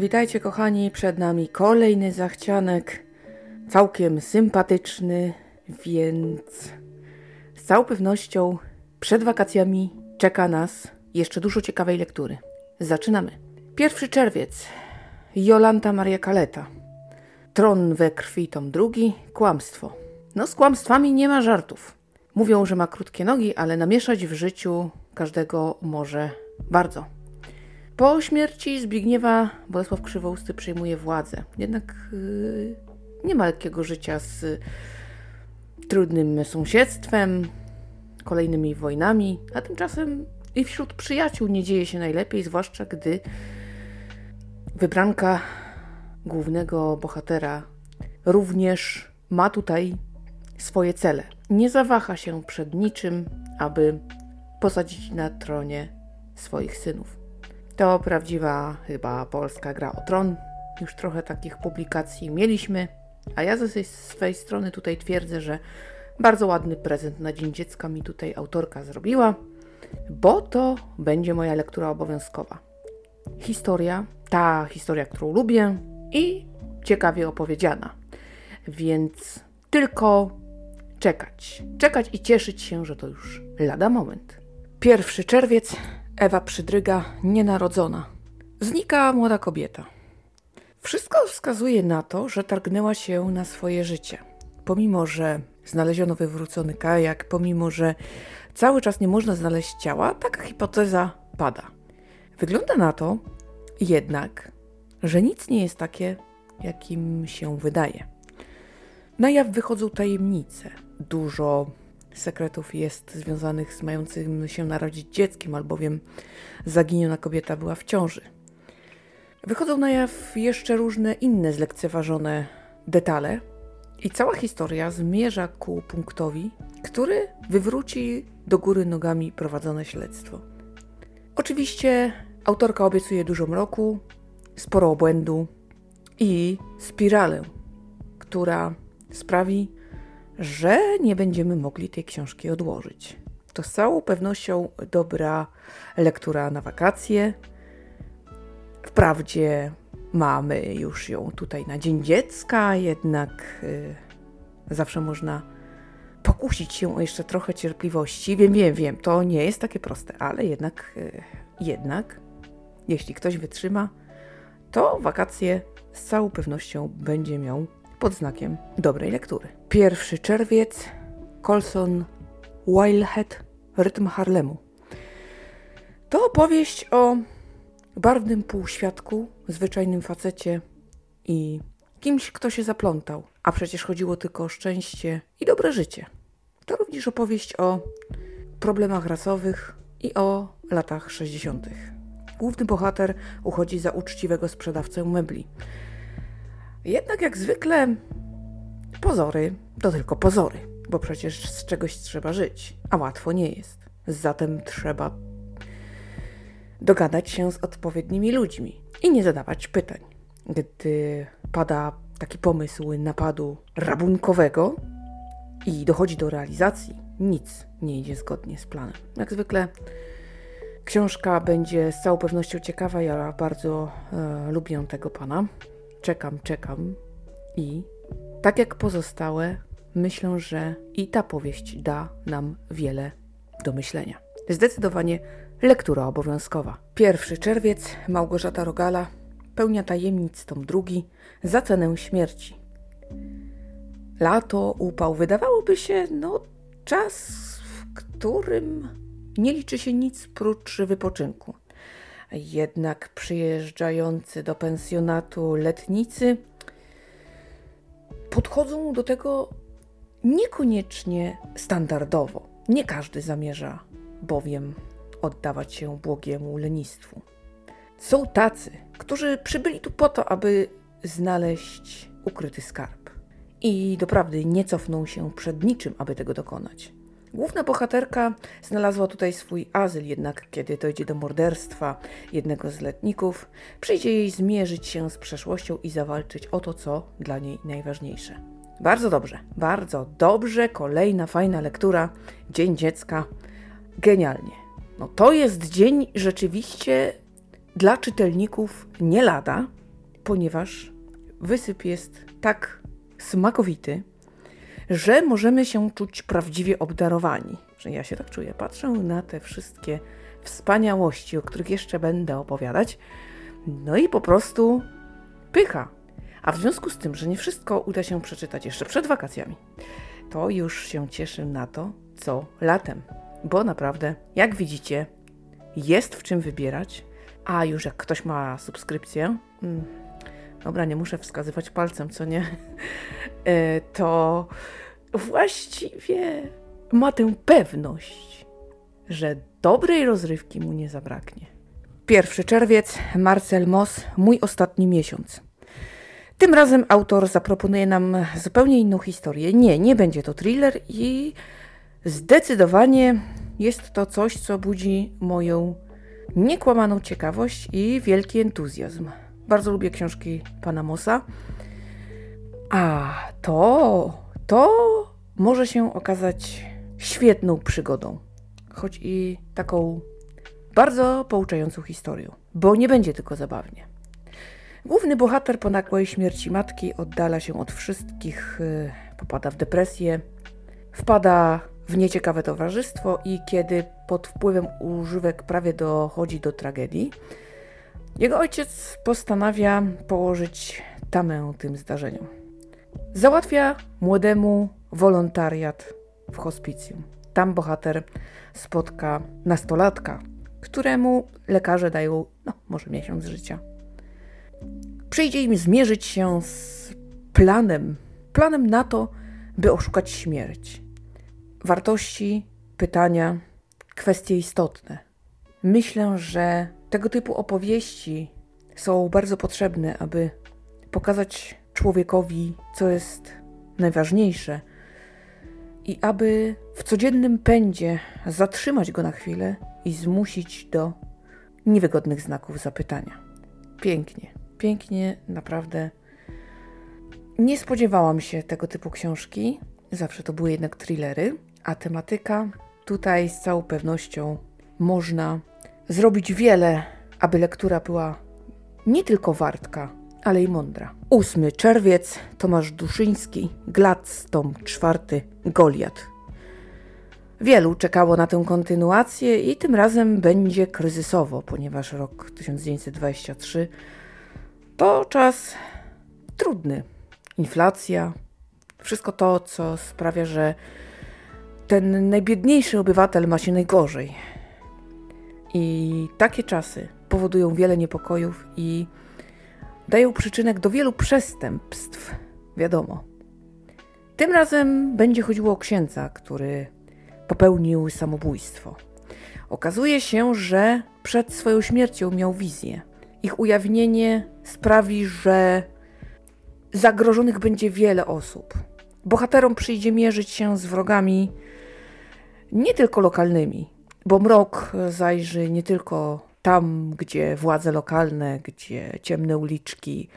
Witajcie kochani, przed nami kolejny zachcianek, całkiem sympatyczny, więc z całą pewnością przed wakacjami czeka nas jeszcze dużo ciekawej lektury. Zaczynamy. Pierwszy czerwiec. Jolanta Maria Kaleta. Tron we krwi, tom drugi. Kłamstwo. No z kłamstwami nie ma żartów. Mówią, że ma krótkie nogi, ale namieszać w życiu każdego może bardzo. Po śmierci Zbigniewa Bolesław Krzywousty przejmuje władzę. Jednak yy, nie ma lekkiego życia z trudnym sąsiedztwem, kolejnymi wojnami, a tymczasem i wśród przyjaciół nie dzieje się najlepiej, zwłaszcza gdy wybranka głównego bohatera również ma tutaj swoje cele. Nie zawaha się przed niczym, aby posadzić na tronie swoich synów. To prawdziwa chyba polska gra o tron. Już trochę takich publikacji mieliśmy, a ja ze swojej strony tutaj twierdzę, że bardzo ładny prezent na Dzień Dziecka mi tutaj autorka zrobiła, bo to będzie moja lektura obowiązkowa. Historia, ta historia, którą lubię i ciekawie opowiedziana. Więc tylko czekać. Czekać i cieszyć się, że to już lada moment. Pierwszy czerwiec, Ewa Przydryga, nienarodzona. Znika młoda kobieta. Wszystko wskazuje na to, że targnęła się na swoje życie. Pomimo, że znaleziono wywrócony kajak, pomimo, że cały czas nie można znaleźć ciała, taka hipoteza pada. Wygląda na to jednak, że nic nie jest takie, jakim się wydaje. Na jaw wychodzą tajemnice. Dużo sekretów jest związanych z mającym się narodzić dzieckiem, albowiem zaginiona kobieta była w ciąży. Wychodzą na jaw jeszcze różne inne zlekceważone detale, i cała historia zmierza ku punktowi, który wywróci do góry nogami prowadzone śledztwo. Oczywiście autorka obiecuje dużo mroku, sporo obłędu i spiralę, która sprawi, że nie będziemy mogli tej książki odłożyć. To z całą pewnością dobra lektura na wakacje. Wprawdzie mamy już ją tutaj na Dzień Dziecka, jednak y, zawsze można pokusić się o jeszcze trochę cierpliwości. Wiem, wiem, wiem, to nie jest takie proste, ale jednak, y, jednak, jeśli ktoś wytrzyma, to wakacje z całą pewnością będzie miał pod znakiem dobrej lektury. Pierwszy czerwiec, Colson Wildhead, Rytm Harlemu. To opowieść o barwnym półświadku, zwyczajnym facecie i kimś, kto się zaplątał, a przecież chodziło tylko o szczęście i dobre życie. To również opowieść o problemach rasowych i o latach 60. Główny bohater uchodzi za uczciwego sprzedawcę mebli. Jednak jak zwykle pozory to tylko pozory, bo przecież z czegoś trzeba żyć, a łatwo nie jest. Zatem trzeba dogadać się z odpowiednimi ludźmi i nie zadawać pytań. Gdy pada taki pomysł napadu rabunkowego i dochodzi do realizacji, nic nie idzie zgodnie z planem. Jak zwykle książka będzie z całą pewnością ciekawa. Ja bardzo e, lubię tego pana. Czekam, czekam i tak jak pozostałe, myślę, że i ta powieść da nam wiele do myślenia. Zdecydowanie lektura obowiązkowa. Pierwszy czerwiec, Małgorzata Rogala, pełnia tajemnic tom drugi, za cenę śmierci. Lato, upał, wydawałoby się, no, czas, w którym nie liczy się nic prócz wypoczynku. Jednak przyjeżdżający do pensjonatu letnicy podchodzą do tego niekoniecznie standardowo. Nie każdy zamierza bowiem oddawać się błogiemu lenistwu. Są tacy, którzy przybyli tu po to, aby znaleźć ukryty skarb. I doprawdy nie cofną się przed niczym, aby tego dokonać. Główna bohaterka znalazła tutaj swój azyl, jednak kiedy dojdzie do morderstwa jednego z letników, przyjdzie jej zmierzyć się z przeszłością i zawalczyć o to, co dla niej najważniejsze. Bardzo dobrze, bardzo dobrze. Kolejna fajna lektura. Dzień dziecka. Genialnie. No to jest dzień rzeczywiście dla czytelników nie lada, ponieważ wysyp jest tak smakowity, że możemy się czuć prawdziwie obdarowani. Że ja się tak czuję. Patrzę na te wszystkie wspaniałości, o których jeszcze będę opowiadać. No i po prostu pycha. A w związku z tym, że nie wszystko uda się przeczytać jeszcze przed wakacjami, to już się cieszę na to, co latem. Bo naprawdę, jak widzicie, jest w czym wybierać. A już jak ktoś ma subskrypcję, mm, dobra, nie muszę wskazywać palcem, co nie, e, to właściwie ma tę pewność, że dobrej rozrywki mu nie zabraknie. Pierwszy czerwiec, Marcel Moss, mój ostatni miesiąc. Tym razem autor zaproponuje nam zupełnie inną historię. Nie, nie będzie to thriller i zdecydowanie jest to coś, co budzi moją niekłamaną ciekawość i wielki entuzjazm. Bardzo lubię książki pana Mossa. A to, to może się okazać świetną przygodą, choć i taką bardzo pouczającą historią, bo nie będzie tylko zabawnie. Główny bohater po nagłej śmierci matki oddala się od wszystkich, y, popada w depresję, wpada w nieciekawe towarzystwo i kiedy pod wpływem używek prawie dochodzi do tragedii, jego ojciec postanawia położyć tamę tym zdarzeniom. Załatwia młodemu wolontariat w hospicjum. Tam bohater spotka nastolatka, któremu lekarze dają, no, może miesiąc życia. Przyjdzie im zmierzyć się z planem, planem na to, by oszukać śmierć. Wartości, pytania, kwestie istotne. Myślę, że tego typu opowieści są bardzo potrzebne, aby pokazać człowiekowi, co jest najważniejsze, i aby w codziennym pędzie zatrzymać go na chwilę i zmusić do niewygodnych znaków zapytania. Pięknie, pięknie, naprawdę. Nie spodziewałam się tego typu książki. Zawsze to były jednak thrillery, a tematyka tutaj z całą pewnością można zrobić wiele, aby lektura była nie tylko wartka, ale i mądra. 8 czerwiec, Tomasz Duszyński, Gladstone, czwarty, Goliat. Wielu czekało na tę kontynuację i tym razem będzie kryzysowo, ponieważ rok 1923 to czas trudny. Inflacja, wszystko to, co sprawia, że ten najbiedniejszy obywatel ma się najgorzej. I takie czasy powodują wiele niepokojów i dają przyczynek do wielu przestępstw, wiadomo. Tym razem będzie chodziło o księdza, który popełnił samobójstwo. Okazuje się, że przed swoją śmiercią miał wizję. Ich ujawnienie sprawi, że zagrożonych będzie wiele osób. Bohaterom przyjdzie mierzyć się z wrogami nie tylko lokalnymi, bo mrok zajrzy nie tylko tam, gdzie władze lokalne, gdzie ciemne uliczki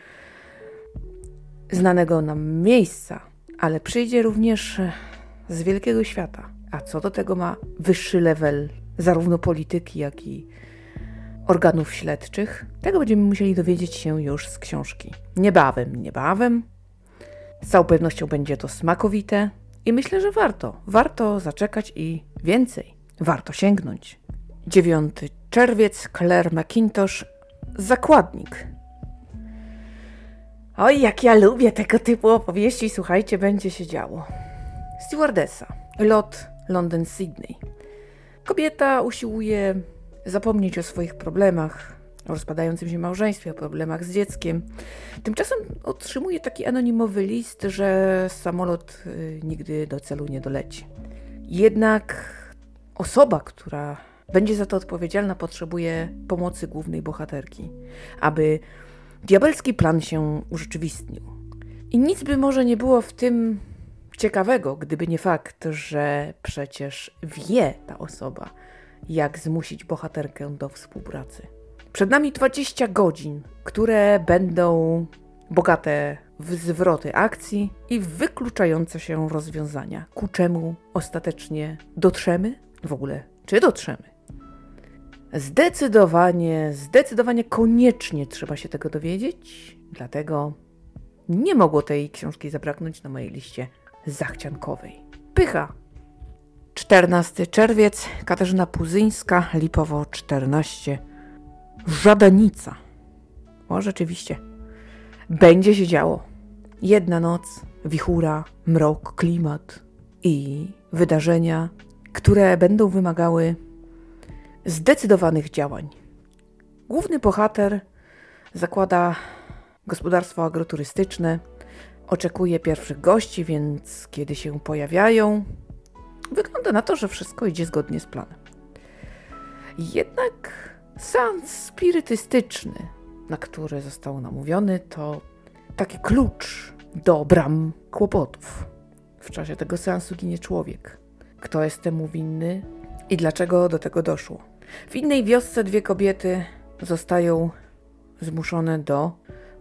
znanego nam miejsca, ale przyjdzie również z wielkiego świata. A co do tego ma wyższy level zarówno polityki, jak i organów śledczych? Tego będziemy musieli dowiedzieć się już z książki. Niebawem, niebawem. Z całą pewnością będzie to smakowite i myślę, że warto. Warto zaczekać i więcej. Warto sięgnąć. 9 czerwiec, Claire McIntosh, Zakładnik. Oj, jak ja lubię tego typu opowieści, słuchajcie, będzie się działo. Stewardessa, lot Londyn-Sydney. Kobieta usiłuje zapomnieć o swoich problemach, o rozpadającym się małżeństwie, o problemach z dzieckiem. Tymczasem otrzymuje taki anonimowy list, że samolot y, nigdy do celu nie doleci. Jednak osoba, która będzie za to odpowiedzialna, potrzebuje pomocy głównej bohaterki, aby diabelski plan się urzeczywistnił. I nic by może nie było w tym ciekawego, gdyby nie fakt, że przecież wie ta osoba, jak zmusić bohaterkę do współpracy. Przed nami 20 godzin, które będą bogate w zwroty akcji i wykluczające się rozwiązania. Ku czemu ostatecznie dotrzemy? W ogóle, czy dotrzemy? Zdecydowanie, zdecydowanie koniecznie trzeba się tego dowiedzieć, Dlatego nie mogło tej książki zabraknąć na mojej liście zachciankowej. Pycha. 14 czerwiec, Katarzyna Puzyńska, Lipowo 14. Żadanica. O, rzeczywiście. Będzie się działo. Jedna noc, wichura, mrok, klimat i wydarzenia, które będą wymagały zdecydowanych działań. Główny bohater zakłada gospodarstwo agroturystyczne, oczekuje pierwszych gości, więc kiedy się pojawiają, wygląda na to, że wszystko idzie zgodnie z planem. Jednak seans spirytystyczny, na który został namówiony, to taki klucz do bram kłopotów. W czasie tego seansu ginie człowiek. Kto jest temu winny i dlaczego do tego doszło? W innej wiosce dwie kobiety zostają zmuszone do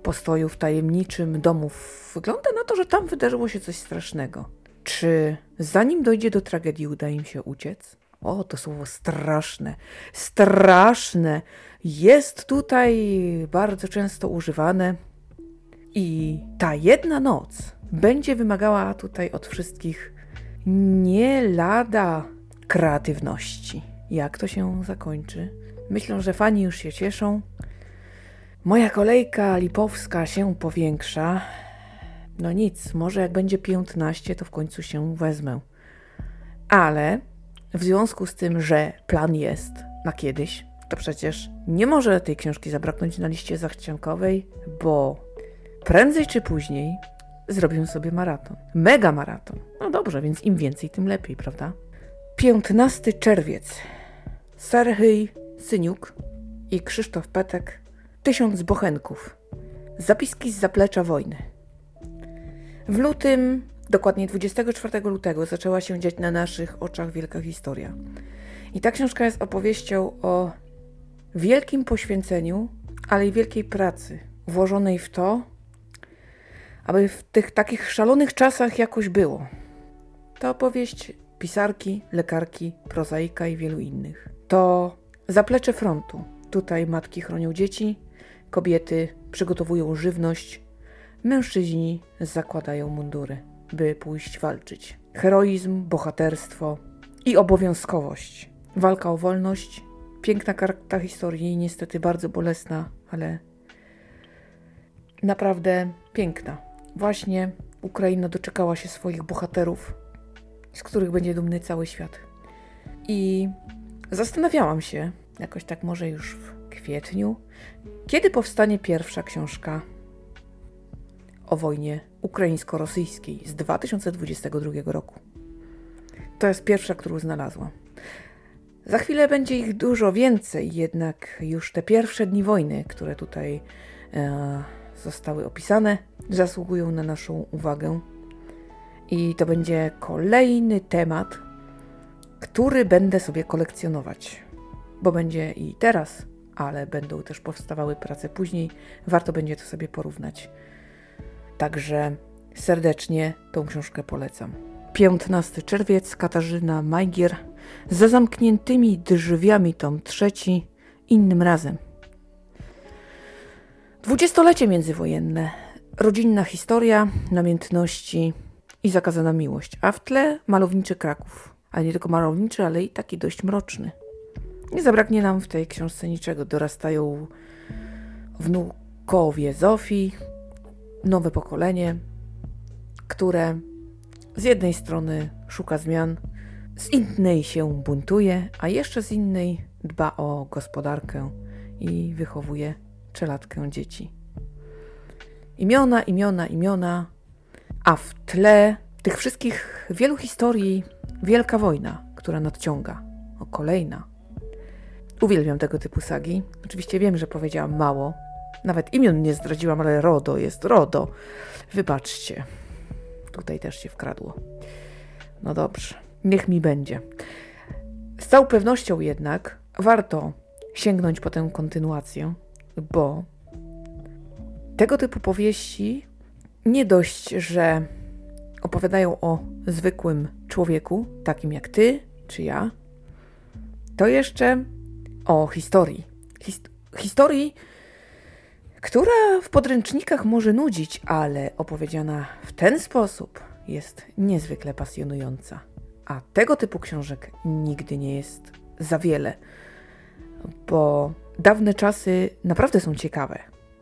postoju w tajemniczym domu. Wygląda na to, że tam wydarzyło się coś strasznego. Czy zanim dojdzie do tragedii, uda im się uciec? O, to słowo straszne, straszne jest tutaj bardzo często używane. I ta jedna noc będzie wymagała tutaj od wszystkich nie lada kreatywności. Jak to się zakończy? Myślę, że fani już się cieszą. Moja kolejka lipowska się powiększa. No nic, może jak będzie 15, to w końcu się wezmę. Ale w związku z tym, że plan jest na kiedyś, to przecież nie może tej książki zabraknąć na liście zachciankowej, bo prędzej czy później zrobię sobie maraton. Mega maraton. No dobrze, więc im więcej, tym lepiej, prawda? 15 czerwiec. Serhyj Syniuk i Krzysztof Petek. Tysiąc bochenków. Zapiski z zaplecza wojny. W lutym, dokładnie 24 lutego, zaczęła się dziać na naszych oczach wielka historia. I ta książka jest opowieścią o wielkim poświęceniu, ale i wielkiej pracy włożonej w to, aby w tych takich szalonych czasach jakoś było. To opowieść pisarki, lekarki, prozaika i wielu innych. To zaplecze frontu. Tutaj matki chronią dzieci, kobiety przygotowują żywność, mężczyźni zakładają mundury, by pójść walczyć. Heroizm, bohaterstwo i obowiązkowość. Walka o wolność, piękna karta historii, niestety bardzo bolesna, ale naprawdę piękna. Właśnie Ukraina doczekała się swoich bohaterów, z których będzie dumny cały świat. I zastanawiałam się, jakoś tak może już w kwietniu, kiedy powstanie pierwsza książka o wojnie ukraińsko-rosyjskiej z 2022 roku. To jest pierwsza, którą znalazłam. Za chwilę będzie ich dużo więcej, jednak już te pierwsze dni wojny, które tutaj e, zostały opisane, zasługują na naszą uwagę. I to będzie kolejny temat, który będę sobie kolekcjonować, bo będzie i teraz, ale będą też powstawały prace później. Warto będzie to sobie porównać. Także serdecznie tą książkę polecam. 15 czerwiec, Katarzyna Majgier, za zamkniętymi drzwiami tom trzeci, innym razem. Dwudziestolecie międzywojenne, rodzinna historia, namiętności i zakazana miłość, a w tle malowniczy Kraków. Ale nie tylko malowniczy, ale i taki dość mroczny. Nie zabraknie nam w tej książce niczego. Dorastają wnukowie Zofii, nowe pokolenie, które z jednej strony szuka zmian, z innej się buntuje, a jeszcze z innej dba o gospodarkę i wychowuje trzylatkę dzieci. Imiona, imiona, imiona, a w tle tych wszystkich wielu historii wielka wojna, która nadciąga. O, kolejna. Uwielbiam tego typu sagi. Oczywiście wiem, że powiedziałam mało. Nawet imion nie zdradziłam, ale RODO jest RODO. Wybaczcie. Tutaj też się wkradło. No dobrze, niech mi będzie. Z całą pewnością jednak warto sięgnąć po tę kontynuację, bo tego typu powieści nie dość, że opowiadają o zwykłym człowieku, takim jak ty czy ja, to jeszcze o historii. Hist historii która w podręcznikach może nudzić, ale opowiedziana w ten sposób jest niezwykle pasjonująca. A tego typu książek nigdy nie jest za wiele, bo dawne czasy naprawdę są ciekawe.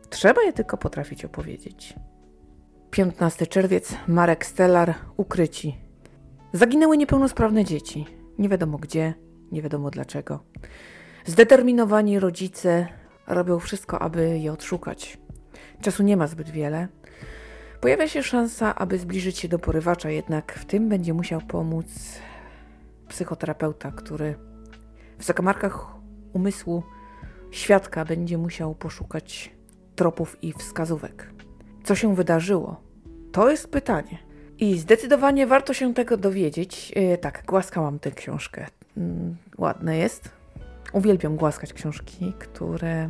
Trzeba je tylko potrafić opowiedzieć. 15 czerwiec, Marek Stellar, ukryci. Zaginęły niepełnosprawne dzieci. Nie wiadomo gdzie, nie wiadomo dlaczego. Zdeterminowani rodzice robią wszystko, aby je odszukać. Czasu nie ma zbyt wiele. Pojawia się szansa, aby zbliżyć się do porywacza, jednak w tym będzie musiał pomóc psychoterapeuta, który w zakamarkach umysłu świadka będzie musiał poszukać tropów i wskazówek. Co się wydarzyło? To jest pytanie. I zdecydowanie warto się tego dowiedzieć. Yy, tak, głaskałam tę książkę. Yy, ładne jest. Uwielbiam głaskać książki, które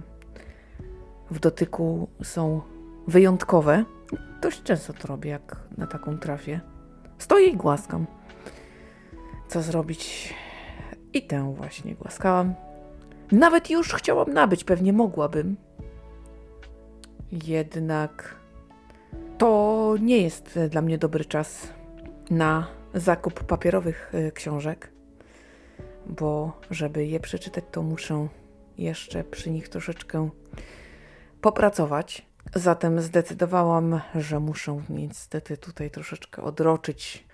w dotyku są wyjątkowe. Dość często to robię, jak na taką trafię. Stoję i głaskam. Co zrobić? I tę właśnie głaskałam. Nawet już chciałam nabyć, pewnie mogłabym. Jednak to nie jest dla mnie dobry czas na zakup papierowych e, książek, bo żeby je przeczytać, to muszę jeszcze przy nich troszeczkę popracować. Zatem zdecydowałam, że muszę niestety tutaj troszeczkę odroczyć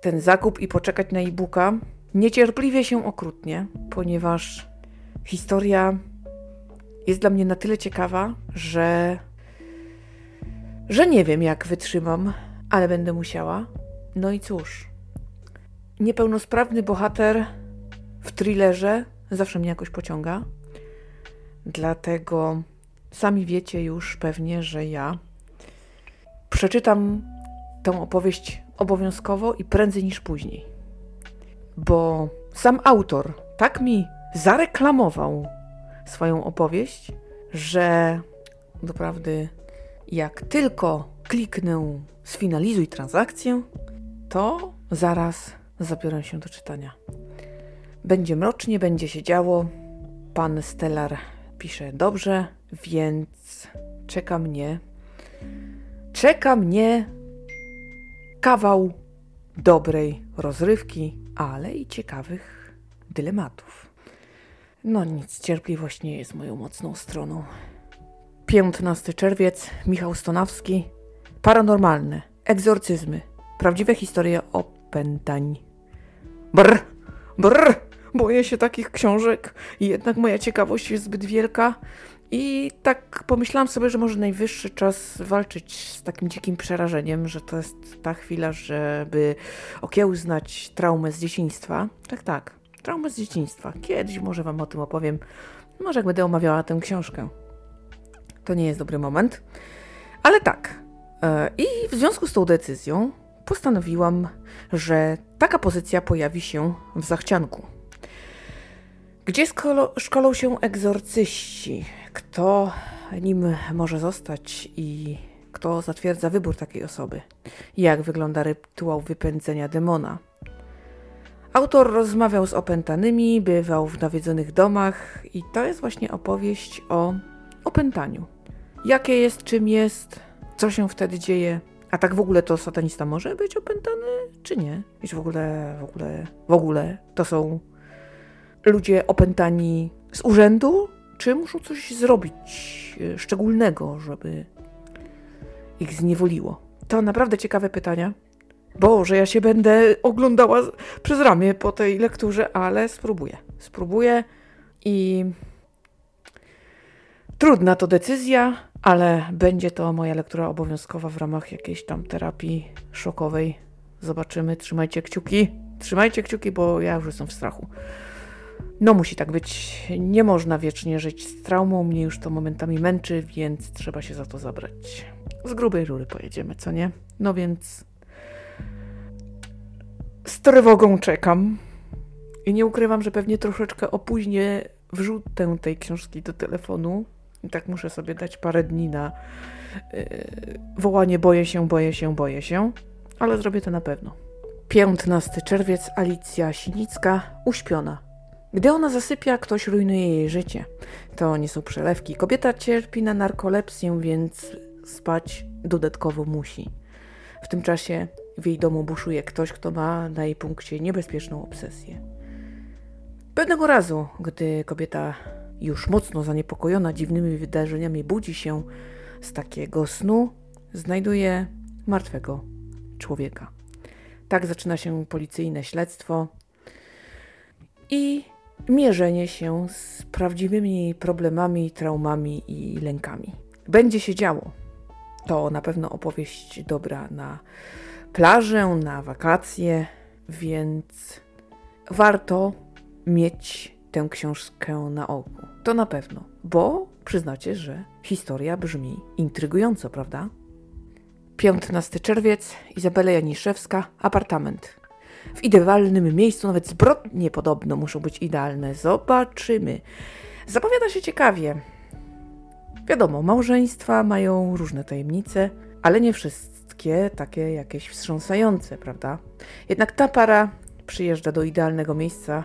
ten zakup i poczekać na e-booka. Niecierpliwie się okrutnie, ponieważ historia jest dla mnie na tyle ciekawa, że że nie wiem, jak wytrzymam, ale będę musiała. No i cóż, niepełnosprawny bohater w thrillerze zawsze mnie jakoś pociąga. Dlatego sami wiecie już pewnie, że ja przeczytam tę opowieść obowiązkowo i prędzej niż później. Bo sam autor tak mi zareklamował swoją opowieść, że doprawdy jak tylko kliknę sfinalizuj transakcję, to zaraz zabiorę się do czytania. Będzie mrocznie, będzie się działo. Pan Stellar pisze dobrze, więc czeka mnie. Czeka mnie kawał dobrej rozrywki, ale i ciekawych dylematów. No nic, cierpliwość nie jest moją mocną stroną. 15 czerwiec, Michał Stonawski. Paranormalne, egzorcyzmy, prawdziwe historie opętań. Brr, brr, boję się takich książek jednak moja ciekawość jest zbyt wielka. I tak pomyślałam sobie, że może najwyższy czas walczyć z takim dzikim przerażeniem, że to jest ta chwila, żeby okiełznać traumę z dzieciństwa. Tak, tak, traumę z dzieciństwa. Kiedyś może Wam o tym opowiem, może jak będę omawiała tę książkę to nie jest dobry moment. Ale tak. E, I w związku z tą decyzją postanowiłam, że taka pozycja pojawi się w zachcianku. Gdzie szkolą się egzorcyści? Kto nim może zostać i kto zatwierdza wybór takiej osoby? Jak wygląda rytuał wypędzenia demona? Autor rozmawiał z opętanymi, bywał w nawiedzonych domach i to jest właśnie opowieść o opętaniu. Jakie jest, czym jest, co się wtedy dzieje. A tak w ogóle to satanista może być opętany, czy nie? I w ogóle, w ogóle, w ogóle to są ludzie opętani z urzędu, czy muszą coś zrobić e, szczególnego, żeby ich zniewoliło? To naprawdę ciekawe pytania. Boże, ja się będę oglądała przez ramię po tej lekturze, ale spróbuję. Spróbuję i Trudna to decyzja, ale będzie to moja lektura obowiązkowa w ramach jakiejś tam terapii szokowej. Zobaczymy. Trzymajcie kciuki. Trzymajcie kciuki, bo ja już jestem w strachu. No musi tak być. Nie można wiecznie żyć z traumą. Mnie już to momentami męczy, więc trzeba się za to zabrać. Z grubej rury pojedziemy, co nie? No więc z trwogą czekam. I nie ukrywam, że pewnie troszeczkę opóźnię wrzutę tej książki do telefonu, i tak muszę sobie dać parę dni na yy, wołanie boję się, boję się, boję się, ale zrobię to na pewno. 15 czerwiec, Alicja Sinicka, uśpiona. Gdy ona zasypia, ktoś rujnuje jej życie. To nie są przelewki. Kobieta cierpi na narkolepsję, więc spać dodatkowo musi. W tym czasie w jej domu buszuje ktoś, kto ma na jej punkcie niebezpieczną obsesję. Pewnego razu, gdy kobieta już mocno zaniepokojona dziwnymi wydarzeniami budzi się z takiego snu, znajduje martwego człowieka. Tak zaczyna się policyjne śledztwo i mierzenie się z prawdziwymi problemami, traumami i lękami. Będzie się działo. To na pewno opowieść dobra na plażę, na wakacje, więc warto mieć tę książkę na oku. To na pewno, bo przyznacie, że historia brzmi intrygująco, prawda? 15 czerwiec, Izabela Janiszewska, apartament. W idealnym miejscu, nawet zbrodnie podobno muszą być idealne. Zobaczymy. Zapowiada się ciekawie. Wiadomo, małżeństwa mają różne tajemnice, ale nie wszystkie takie jakieś wstrząsające, prawda? Jednak ta para przyjeżdża do idealnego miejsca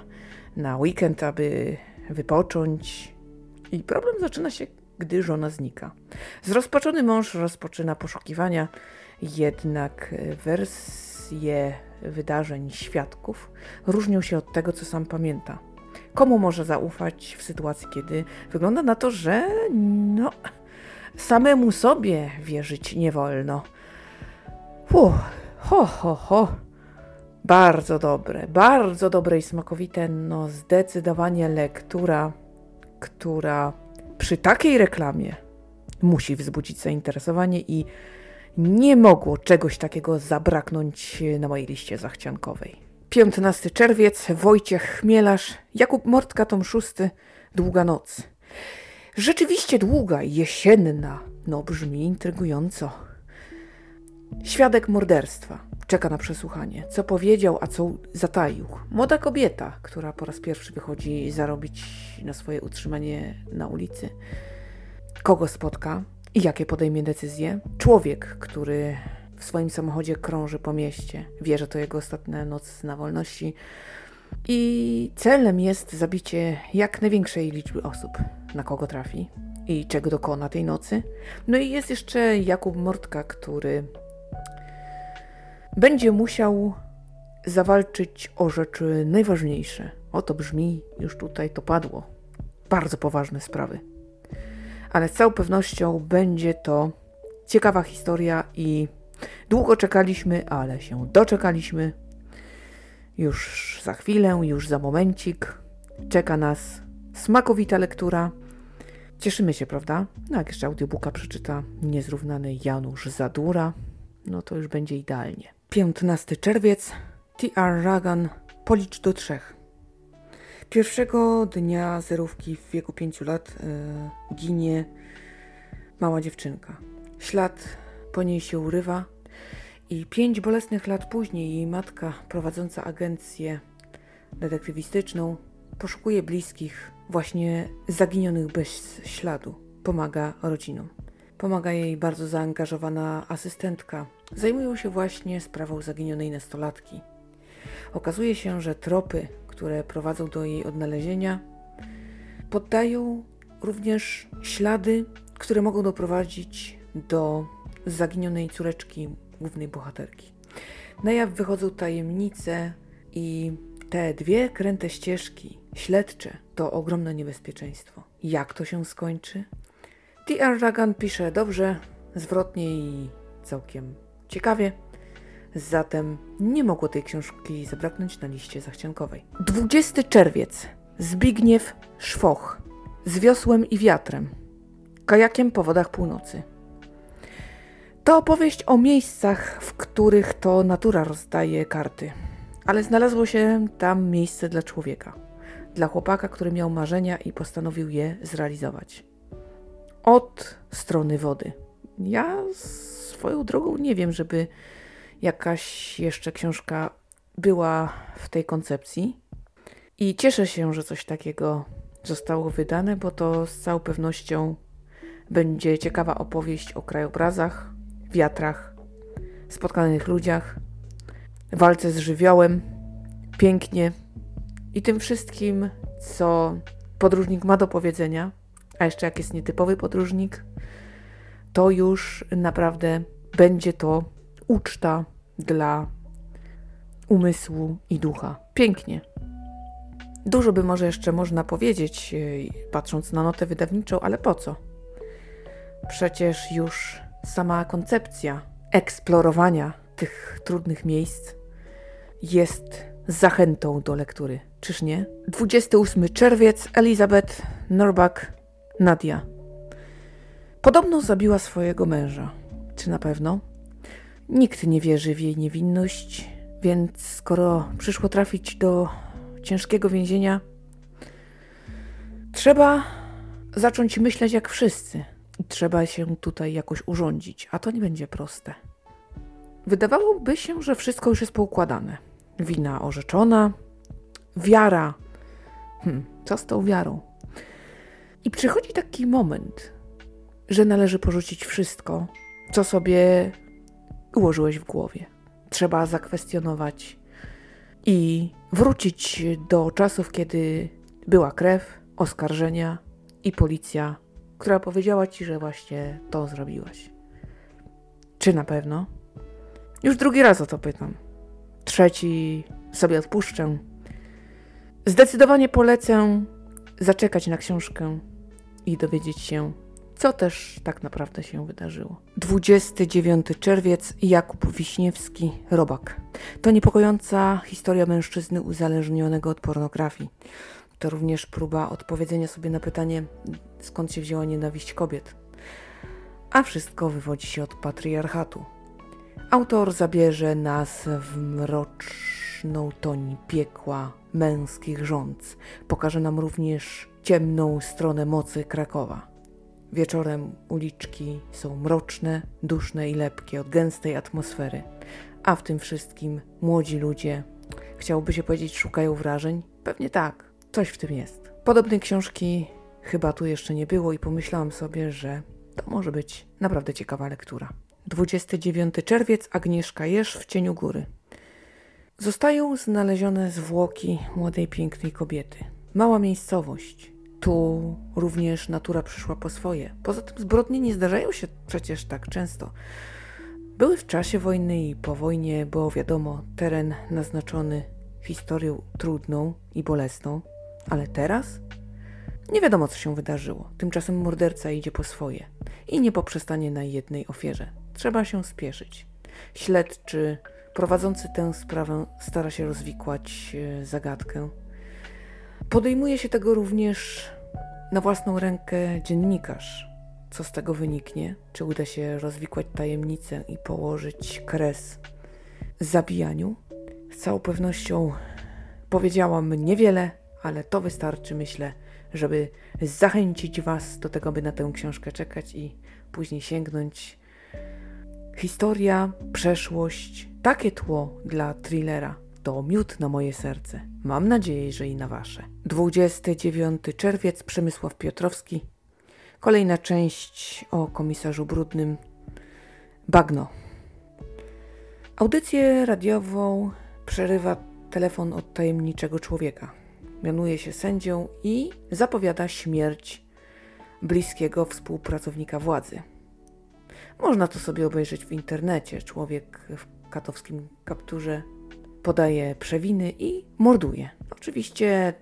na weekend, aby wypocząć. I problem zaczyna się, gdy żona znika. Zrozpaczony mąż rozpoczyna poszukiwania, jednak wersje wydarzeń świadków różnią się od tego, co sam pamięta. Komu może zaufać w sytuacji, kiedy wygląda na to, że no, samemu sobie wierzyć nie wolno? Uff, ho, ho, ho. Bardzo dobre, bardzo dobre i smakowite, no zdecydowanie lektura, która przy takiej reklamie musi wzbudzić zainteresowanie i nie mogło czegoś takiego zabraknąć na mojej liście zachciankowej. 15 czerwiec, Wojciech Chmielarz, Jakub Mortka, tom 6, Długa noc. Rzeczywiście długa, jesienna, no brzmi intrygująco. Świadek morderstwa czeka na przesłuchanie. Co powiedział, a co zataił. Młoda kobieta, która po raz pierwszy wychodzi zarobić na swoje utrzymanie na ulicy. Kogo spotka i jakie podejmie decyzje? Człowiek, który w swoim samochodzie krąży po mieście. Wie, że to jego ostatnia noc na wolności. I celem jest zabicie jak największej liczby osób. Na kogo trafi i czego dokona tej nocy. No i jest jeszcze Jakub Mortka, który będzie musiał zawalczyć o rzeczy najważniejsze. Oto brzmi, już tutaj to padło. Bardzo poważne sprawy. Ale z całą pewnością będzie to ciekawa historia i długo czekaliśmy, ale się doczekaliśmy. Już za chwilę, już za momencik czeka nas smakowita lektura. Cieszymy się, prawda? No jak jeszcze audiobooka przeczyta niezrównany Janusz Zadura, no to już będzie idealnie. 15 czerwiec, T.R. Ragan, policz do trzech. Pierwszego dnia zerówki w wieku 5 lat yy, ginie mała dziewczynka. Ślad po niej się urywa i pięć bolesnych lat później jej matka, prowadząca agencję detektywistyczną, poszukuje bliskich właśnie zaginionych bez śladu. Pomaga rodzinom. Pomaga jej bardzo zaangażowana asystentka. Zajmują się właśnie sprawą zaginionej nastolatki. Okazuje się, że tropy, które prowadzą do jej odnalezienia, poddają również ślady, które mogą doprowadzić do zaginionej córeczki głównej bohaterki. Na jaw wychodzą tajemnice i te dwie kręte ścieżki śledcze to ogromne niebezpieczeństwo. Jak to się skończy? T.R. Ragan pisze dobrze, zwrotnie i całkiem ciekawie. Zatem nie mogło tej książki zabraknąć na liście zachciankowej. 20 czerwiec. Zbigniew Szwoch. Z wiosłem i wiatrem. Kajakiem po wodach północy. To opowieść o miejscach, w których to natura rozdaje karty. Ale znalazło się tam miejsce dla człowieka. Dla chłopaka, który miał marzenia i postanowił je zrealizować od strony wody. Ja swoją drogą nie wiem, żeby jakaś jeszcze książka była w tej koncepcji. I cieszę się, że coś takiego zostało wydane, bo to z całą pewnością będzie ciekawa opowieść o krajobrazach, wiatrach, spotkanych ludziach, walce z żywiołem, pięknie i tym wszystkim, co podróżnik ma do powiedzenia, a jeszcze jak jest nietypowy podróżnik, to już naprawdę będzie to uczta dla umysłu i ducha. Pięknie. Dużo by może jeszcze można powiedzieć, e, patrząc na notę wydawniczą, ale po co? Przecież już sama koncepcja eksplorowania tych trudnych miejsc jest zachętą do lektury. Czyż nie? 28 czerwiec, Elizabeth Norbach, Nadia. Podobno zabiła swojego męża. Czy na pewno? Nikt nie wierzy w jej niewinność, więc skoro przyszło trafić do ciężkiego więzienia, trzeba zacząć myśleć jak wszyscy. Trzeba się tutaj jakoś urządzić, a to nie będzie proste. Wydawałoby się, że wszystko już jest poukładane. Wina orzeczona, wiara. Hm, co z tą wiarą? I przychodzi taki moment, że należy porzucić wszystko, co sobie ułożyłeś w głowie. Trzeba zakwestionować i wrócić do czasów, kiedy była krew, oskarżenia i policja, która powiedziała ci, że właśnie to zrobiłaś. Czy na pewno? Już drugi raz o to pytam. Trzeci sobie odpuszczę. Zdecydowanie polecę zaczekać na książkę i dowiedzieć się, co też tak naprawdę się wydarzyło. 29 czerwiec, Jakub Wiśniewski, Robak. To niepokojąca historia mężczyzny uzależnionego od pornografii. To również próba odpowiedzenia sobie na pytanie, skąd się wzięła nienawiść kobiet. A wszystko wywodzi się od patriarchatu. Autor zabierze nas w mroczną toń piekła męskich rządz. Pokaże nam również ciemną stronę mocy Krakowa. Wieczorem uliczki są mroczne, duszne i lepkie od gęstej atmosfery, a w tym wszystkim młodzi ludzie, chciałoby się powiedzieć, szukają wrażeń? Pewnie tak, coś w tym jest. Podobnej książki chyba tu jeszcze nie było i pomyślałam sobie, że to może być naprawdę ciekawa lektura. 29 czerwiec, Agnieszka Jesz w cieniu góry. Zostają znalezione zwłoki młodej, pięknej kobiety. Mała miejscowość, tu również natura przyszła po swoje. Poza tym zbrodnie nie zdarzają się przecież tak często. Były w czasie wojny i po wojnie, bo wiadomo, teren naznaczony historią trudną i bolesną, ale teraz nie wiadomo, co się wydarzyło. Tymczasem morderca idzie po swoje i nie poprzestanie na jednej ofierze. Trzeba się spieszyć. Śledczy prowadzący tę sprawę stara się rozwikłać e, zagadkę. Podejmuje się tego również na własną rękę dziennikarz. Co z tego wyniknie? Czy uda się rozwikłać tajemnicę i położyć kres zabijaniu? Z całą pewnością powiedziałam niewiele, ale to wystarczy, myślę, żeby zachęcić Was do tego, by na tę książkę czekać i później sięgnąć. Historia, przeszłość, takie tło dla thrillera to miód na moje serce. Mam nadzieję, że i na wasze. 29 czerwiec, Przemysław Piotrowski. Kolejna część o komisarzu brudnym. Bagno. Audycję radiową przerywa telefon od tajemniczego człowieka. Mianuje się sędzią i zapowiada śmierć bliskiego współpracownika władzy. Można to sobie obejrzeć w internecie. Człowiek w katowskim kapturze podaje przewiny i morduje. Oczywiście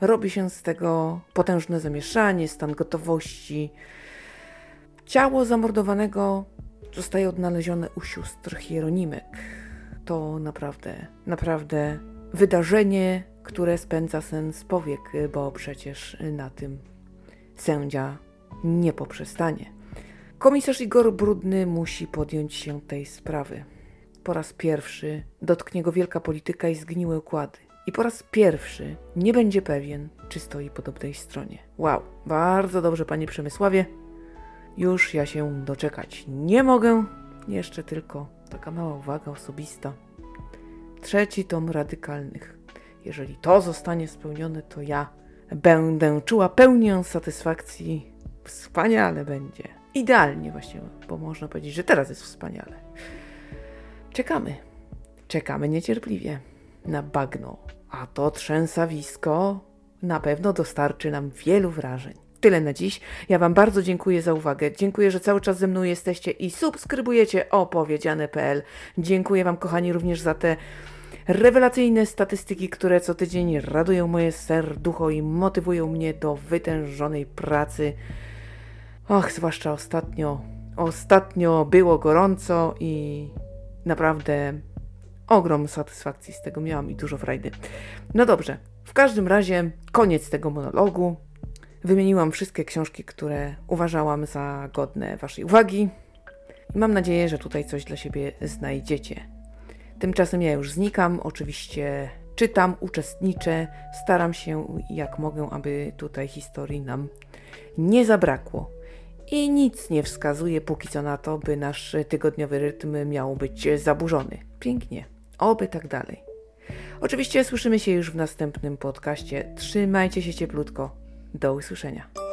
robi się z tego potężne zamieszanie, stan gotowości. Ciało zamordowanego zostaje odnalezione u sióstr Hieronimek. To naprawdę, naprawdę wydarzenie, które spędza sen z powiek, bo przecież na tym sędzia nie poprzestanie. Komisarz Igor Brudny musi podjąć się tej sprawy. Po raz pierwszy dotknie go wielka polityka i zgniłe układy. I po raz pierwszy nie będzie pewien, czy stoi po dobrej stronie. Wow, bardzo dobrze, panie Przemysławie. Już ja się doczekać nie mogę. Jeszcze tylko taka mała uwaga osobista. Trzeci tom radykalnych. Jeżeli to zostanie spełnione, to ja będę czuła pełnię satysfakcji. Wspaniale będzie. Idealnie właśnie, bo można powiedzieć, że teraz jest wspaniale. Czekamy. Czekamy niecierpliwie na bagno. A to trzęsawisko na pewno dostarczy nam wielu wrażeń. Tyle na dziś. Ja Wam bardzo dziękuję za uwagę. Dziękuję, że cały czas ze mną jesteście i subskrybujecie opowiedziane.pl. Dziękuję Wam, kochani, również za te rewelacyjne statystyki, które co tydzień radują moje serducho i motywują mnie do wytężonej pracy. Och, zwłaszcza ostatnio. Ostatnio było gorąco i naprawdę ogrom satysfakcji z tego miałam i dużo frajdy. No dobrze, w każdym razie koniec tego monologu. Wymieniłam wszystkie książki, które uważałam za godne Waszej uwagi. Mam nadzieję, że tutaj coś dla siebie znajdziecie. Tymczasem ja już znikam. Oczywiście czytam, uczestniczę, staram się jak mogę, aby tutaj historii nam nie zabrakło. I nic nie wskazuje póki co na to, by nasz tygodniowy rytm miał być zaburzony. Pięknie. Oby tak dalej. Oczywiście słyszymy się już w następnym podcaście. Trzymajcie się cieplutko. Do usłyszenia.